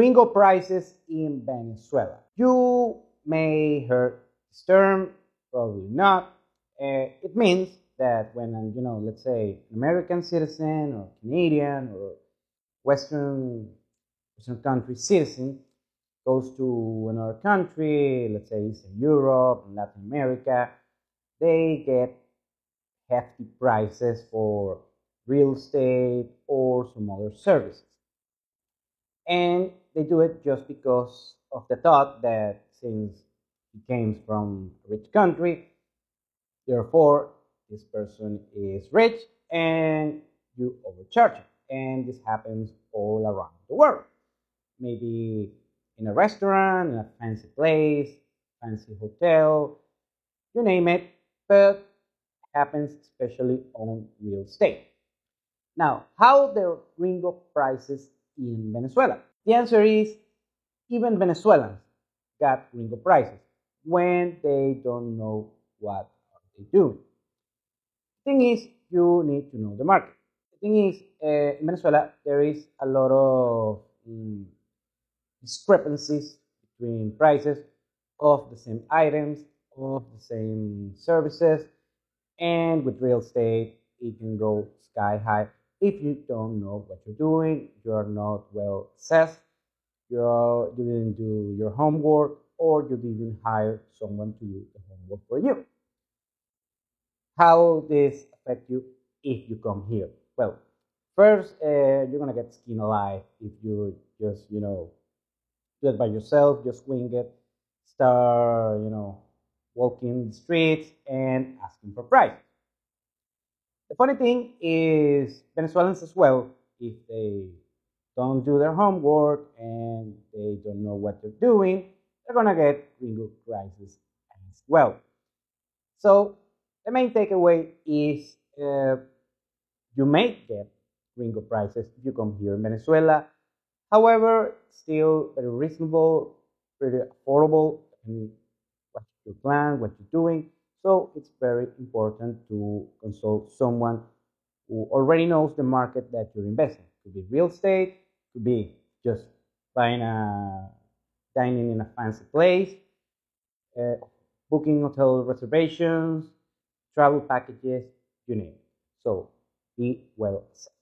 Gringo prices in Venezuela. You may heard this term, probably not. Uh, it means that when, you know, let's say an American citizen or Canadian or Western, Western country citizen goes to another country, let's say Eastern Europe, Latin America, they get hefty prices for real estate or some other services. And they do it just because of the thought that since he came from a rich country, therefore this person is rich and you overcharge him. And this happens all around the world. Maybe in a restaurant, in a fancy place, fancy hotel, you name it, but happens especially on real estate. Now, how the gringo prices in Venezuela? The answer is even Venezuelans got gringo prices when they don't know what are they doing. The thing is, you need to know the market. The thing is, uh, in Venezuela, there is a lot of um, discrepancies between prices of the same items, of the same services, and with real estate, it can go sky high if you don't know what you're doing, you're not well assessed, you're, you didn't do your homework, or you didn't hire someone to do the homework for you. How this affect you if you come here? Well, first, uh, you're gonna get skin alive if you just, you know, do it by yourself, just wing it, start, you know, walking the streets and asking for price. The funny thing is, Venezuelans as well, if they don't do their homework and they don't know what they're doing, they're gonna get gringo prices as well. So the main takeaway is uh, you may get gringo prices if you come here in Venezuela. However, still very reasonable, pretty affordable, depending what you plan, what you're doing. So it's very important to consult someone who already knows the market that you're investing. Could be real estate, could be just buying a dining in a fancy place, uh, booking hotel reservations, travel packages, you name it. So be well set.